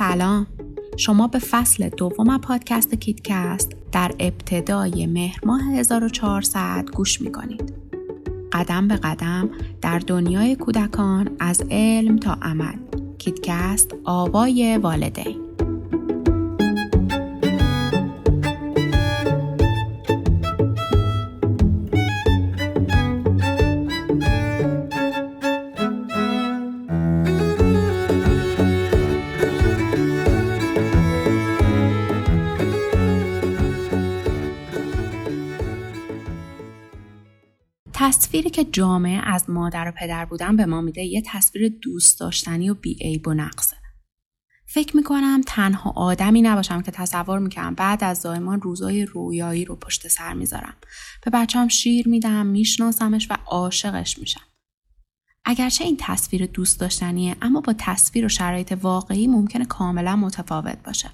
سلام. شما به فصل دوم پادکست کیدکست در ابتدای مهر ماه 1400 گوش می‌کنید. قدم به قدم در دنیای کودکان از علم تا عمل. کیدکست آوای والدین. تصویری که جامعه از مادر و پدر بودن به ما میده یه تصویر دوست داشتنی و بیعیب و نقصه. فکر می‌کنم تنها آدمی نباشم که تصور می‌کنم بعد از زایمان روزای رویایی رو پشت سر می‌ذارم. به بچم شیر میدم، میشناسمش و عاشقش میشم. اگرچه این تصویر دوست داشتنیه اما با تصویر و شرایط واقعی ممکنه کاملا متفاوت باشه.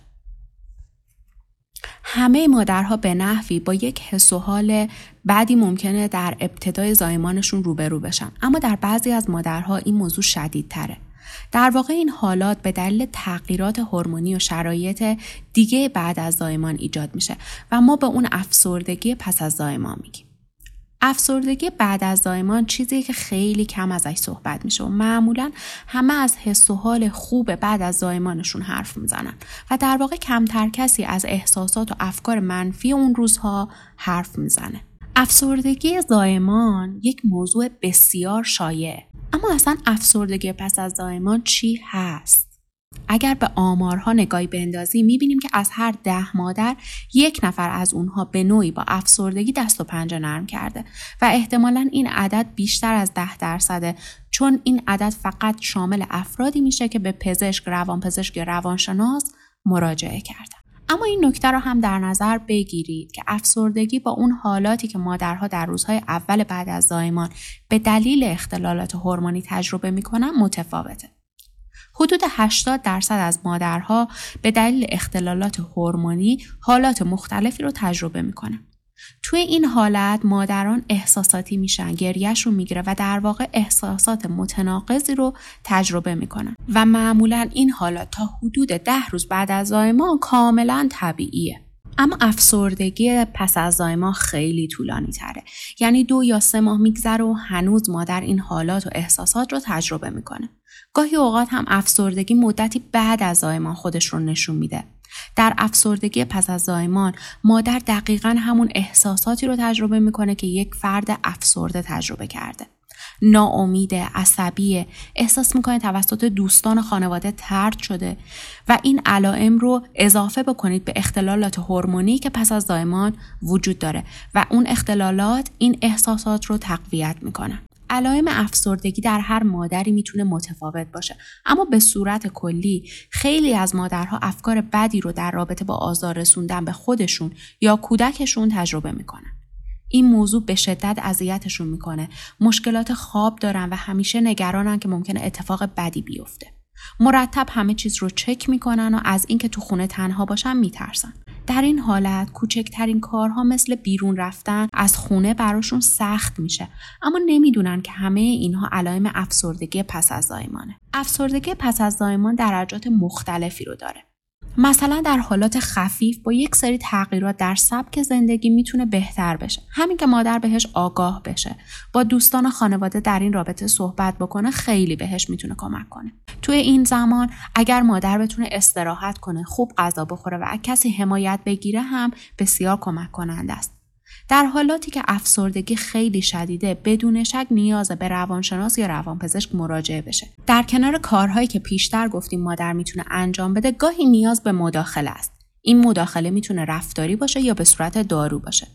همه مادرها به نحوی با یک حس و حال بعدی ممکنه در ابتدای زایمانشون روبرو بشن. اما در بعضی از مادرها این موضوع شدیدتره. در واقع این حالات به دلیل تغییرات هورمونی و شرایط دیگه بعد از زایمان ایجاد میشه و ما به اون افسردگی پس از زایمان میگیم. افسردگی بعد از زایمان چیزی که خیلی کم ازش صحبت میشه و معمولا همه از حس و حال خوب بعد از زایمانشون حرف می‌زنن و در واقع کمتر کسی از احساسات و افکار منفی اون روزها حرف می‌زنه. افسردگی زایمان یک موضوع بسیار شایع اما اصلا افسردگی پس از زایمان چی هست؟ اگر به آمارها نگاهی بندازی می‌بینیم که از هر ده مادر یک نفر از اونها به نوعی با افسردگی دست و پنجه نرم کرده و احتمالا این عدد بیشتر از ده درصده چون این عدد فقط شامل افرادی میشه که به پزشک روانپزشک یا روانشناس مراجعه کردن. اما این نکته را هم در نظر بگیرید که افسردگی با اون حالاتی که مادرها در روزهای اول بعد از زایمان به دلیل اختلالات هورمونی تجربه می‌کنن متفاوته. حدود 80 درصد از مادرها به دلیل اختلالات هورمونی حالات مختلفی رو تجربه می‌کنن. توی این حالت مادران احساساتی میشن گریهشون می‌گیره و در واقع احساسات متناقضی رو تجربه می‌کنن و معمولا این حالات تا حدود ده روز بعد از زایمان کاملا طبیعیه اما افسردگی پس از زایمان خیلی طولانی تره. یعنی دو یا سه ماه میگذره و هنوز مادر این حالات و احساسات رو تجربه می‌کنه. گاهی اوقات هم افسردگی مدتی بعد از زایمان خودش رو نشون میده. در افسردگی پس از زایمان مادر دقیقا همون احساساتی رو تجربه می‌کنه که یک فرد افسرده تجربه کرده. ناامید عصبی احساس می‌کنه توسط دوستان خانواده ترد شده و این علائم رو اضافه بکنید به اختلالات هورمونی که پس از زایمان وجود داره و اون اختلالات این احساسات رو تقویت می‌کنن علائم افسردگی در هر مادری می‌تونه متفاوت باشه. اما به صورت کلی خیلی از مادرها افکار بدی رو در رابطه با آزار رسوندن به خودشون یا کودکشون تجربه می‌کنن. این موضوع به شدت اذیتشون می‌کنه. مشکلات خواب دارن و همیشه نگرانن که ممکنه اتفاق بدی بیفته. مرتب همه چیز رو چک می‌کنن و از اینکه تو خونه تنها باشن میترسن. در این حالت کوچکترین کارها مثل بیرون رفتن از خونه براشون سخت میشه. اما نمی‌دونن که همه اینها علائم افسردگی پس از زایمانه افسردگی پس از زایمان درجات مختلفی رو داره. مثلا در حالات خفیف با یک سری تغییرات در سبک زندگی می‌تونه بهتر بشه. همین که مادر بهش آگاه بشه. با دوستان و خانواده در این رابطه صحبت بکنه خیلی بهش می‌تونه کمک کنه. توی این زمان اگر مادر بتونه استراحت کنه خوب غذا بخوره و کسی حمایت بگیره هم بسیار کمک کننده است. در حالاتی که افسردگی خیلی شدیده بدون شک نیاز به روانشناس یا روانپزشک مراجعه بشه. در کنار کارهایی که پیشتر گفتیم مادر می‌تونه انجام بده گاهی نیاز به مداخله است. این مداخله می‌تونه رفتاری باشه یا به صورت دارو باشه.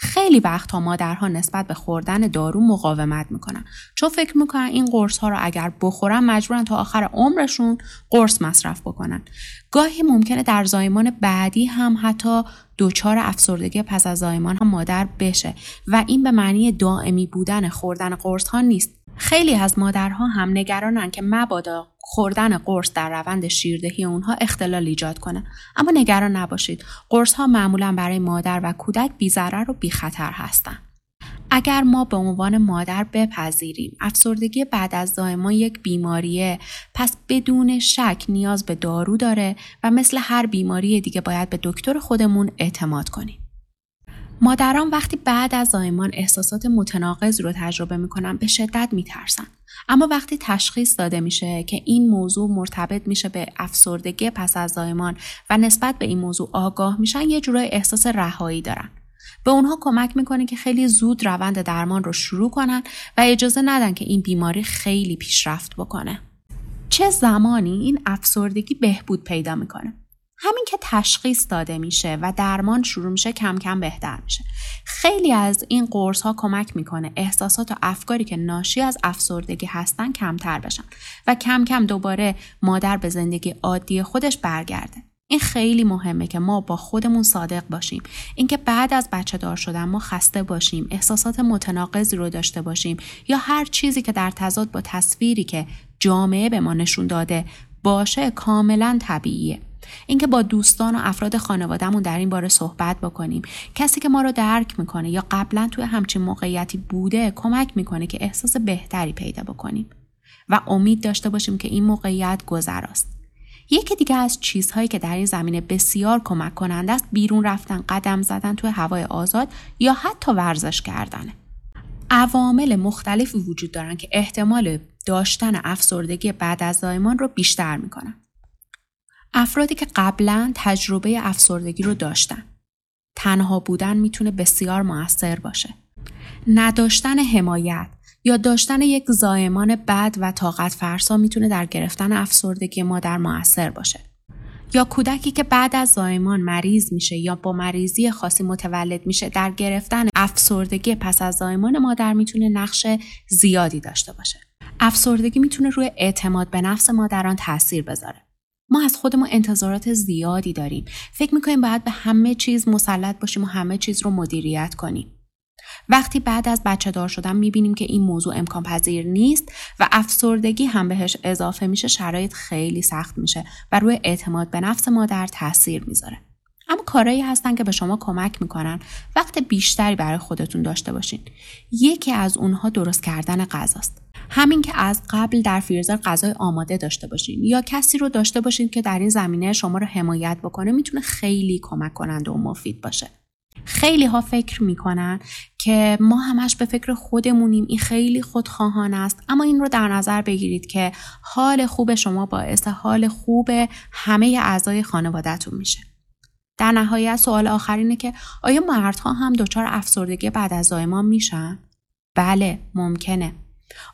خیلی وقتها مادرها نسبت به خوردن دارو مقاومت می‌کنن. چون فکر می‌کنن این قرص ها رو اگر بخورن مجبورن تا آخر عمرشون قرص مصرف بکنن. گاهی ممکنه در زایمان بعدی هم حتی دچار افسردگی پس از زایمان هم مادر بشه و این به معنی دائمی بودن خوردن قرص ها نیست. خیلی از مادرها هم نگرانن که مبادا خوردن قرص در روند شیردهی اونها اختلال ایجاد کنه اما نگران نباشید قرص ها معمولا برای مادر و کودک بیضرر و بیخطر هستند اگر ما به عنوان مادر بپذیریم افسردگی بعد از زایمان یک بیماریه پس بدون شک نیاز به دارو داره و مثل هر بیماری دیگه باید به دکتر خودمون اعتماد کنیم. مادران وقتی بعد از زایمان احساسات متناقض رو تجربه می‌کنن به شدت میترسن. اما وقتی تشخیص داده میشه که این موضوع مرتبط میشه به افسردگی پس از زایمان و نسبت به این موضوع آگاه میشن یه جورای احساس رهایی دارن. به اونها کمک می‌کنه که خیلی زود روند درمان رو شروع کنن و اجازه ندن که این بیماری خیلی پیشرفت بکنه. چه زمانی این افسردگی بهبود پیدا می‌کنه؟ همین که تشخیص داده میشه و درمان شروع میشه کم کم بهتر میشه. خیلی از این قرص ها کمک می‌کنه احساسات و افکاری که ناشی از افسردگی هستن کمتر بشن و کم کم دوباره مادر به زندگی عادی خودش برگرده. این خیلی مهمه که ما با خودمون صادق باشیم اینکه بعد از بچه دار شدن ما خسته باشیم احساسات متناقضی رو داشته باشیم یا هر چیزی که در تضاد با تصویری که جامعه به ما نشون داده باشه کاملا طبیعیه اینکه با دوستان و افراد خانوادهمون در این باره صحبت بکنیم. کسی که ما رو درک می‌کنه یا قبلا توی همچین موقعیتی بوده کمک می‌کنه که احساس بهتری پیدا بکنیم و امید داشته باشیم که این موقعیت گذراست. یکی دیگه از چیزهایی که در این زمینه بسیار کمک کننده است بیرون رفتن قدم زدن توی هوای آزاد یا حتی ورزش کردنه عوامل مختلفی وجود دارن که احتمال داشتن افسردگی بعد از زایمان رو بیشتر می‌کنن. افرادی که قبلا تجربه افسردگی رو داشتن تنها بودن می‌تونه بسیار موثر باشه نداشتن حمایت یا داشتن یک زایمان بد و طاقت فرسا می‌تونه در گرفتن افسردگی مادر موثر باشه. یا کودکی که بعد از زایمان مریض میشه یا با مریضی خاصی متولد میشه در گرفتن افسردگی پس از زایمان مادر می‌تونه نقش زیادی داشته باشه. افسردگی می‌تونه روی اعتماد به نفس مادران تاثیر بذاره. ما از خودمون انتظارات زیادی داریم. فکر می‌کنیم باید به همه چیز مسلط باشیم و همه چیز رو مدیریت کنیم. وقتی بعد از بچه دار شدن می‌بینیم که این موضوع امکان پذیر نیست و افسردگی هم بهش اضافه میشه شرایط خیلی سخت میشه و روی اعتماد به نفس مادر تاثیر می‌ذاره. اما کارهایی هستن که به شما کمک می‌کنن وقت بیشتری برای خودتون داشته باشین. یکی از اونها درست کردن غذاست. همین که از قبل در فریزر غذای آماده داشته باشین. یا کسی رو داشته باشین که در این زمینه شما رو حمایت بکنه می‌تونه خیلی کمک کننده و مفید باشه. خیلی ها فکر می‌کنن که ما همش به فکر خودمونیم این خیلی خودخواهان است. اما این رو در نظر بگیرید که حال خوب شما باعث حال خوب همه اعضای خانوادهتون میشه. در نهایت سوال آخر اینه که آیا مردها هم دچار افسردگی بعد از زایمان میشن؟ بله ممکنه.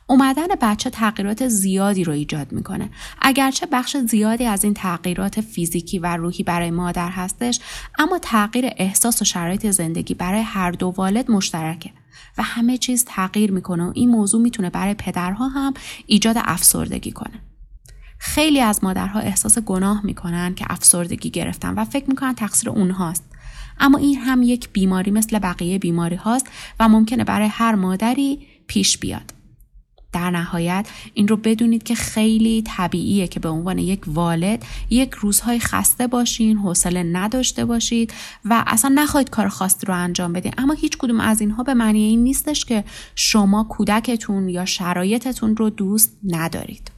اومدن بچه تغییرات زیادی رو ایجاد می‌کنه. اگرچه بخش زیادی از این تغییرات فیزیکی و روحی برای مادر هستش اما تغییر احساس و شرایط زندگی برای هر دو والد مشترکه و همه چیز تغییر می‌کنه و این موضوع می‌تونه برای پدرها هم ایجاد افسردگی کنه. خیلی از مادرها احساس گناه می‌کنن که افسردگی گرفتن و فکر می‌کنن تقصیر اونهاست. اما این هم یک بیماری مثل بقیه بیماری هاست و ممکنه برای هر مادری پیش بیاد. در نهایت این رو بدونید که خیلی طبیعیه که به عنوان یک والد یک روزهای خسته باشین حوصله نداشته باشید و اصلا نخواهید کار خاصی رو انجام بدین. اما هیچ کدوم از اینها به معنی این نیستش که شما کودکتون یا شرایطتون رو دوست ندارید.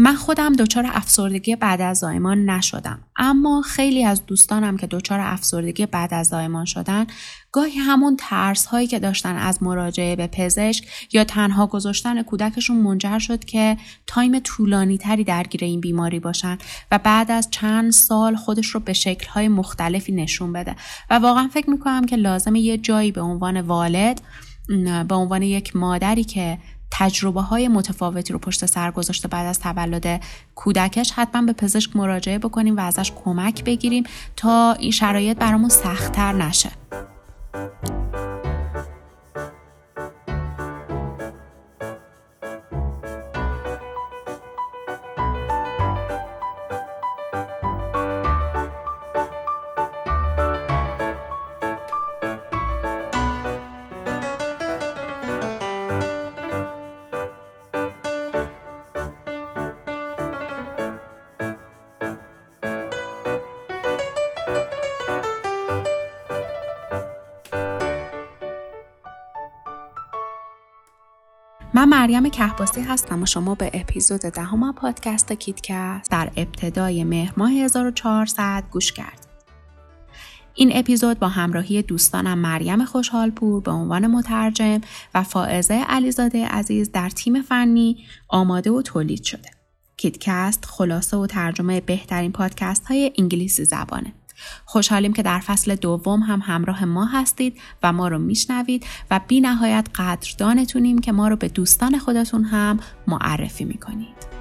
من خودم دچار افسردگی بعد از زایمان نشدم. اما خیلی از دوستانم که دچار افسردگی بعد از زایمان شدن گاهی همون ترس هایی که داشتن از مراجعه به پزشک یا تنها گذاشتن کودکشون منجر شد که تایم طولانی تری درگیر این بیماری باشن و بعد از چند سال خودش رو به شکل های مختلفی نشون بده. و واقعا فکر می‌کنم که لازمه یه جایی به عنوان والد به عنوان یک مادری که تجربه های متفاوتی رو پشت سر گذاشته بعد از تولد کودکش حتما به پزشک مراجعه بکنیم و ازش کمک بگیریم تا این شرایط برامون سختتر نشه. من مریم کهباسی هستم و شما به اپیزود دهم پادکست کیدکست در ابتدای مهر ماه 1400 گوش کردید. این اپیزود با همراهی دوستانم مریم خوشحالپور به عنوان مترجم و فائزه علیزاده عزیز در تیم فنی آماده و تولید شده. کیدکست خلاصه و ترجمه بهترین پادکست های انگلیسی زبانه. خوشحالیم که در فصل دوم هم همراه ما هستید و ما رو میشنوید و بی نهایت قدردانتونیم که ما رو به دوستان خودتون هم معرفی می‌کنید.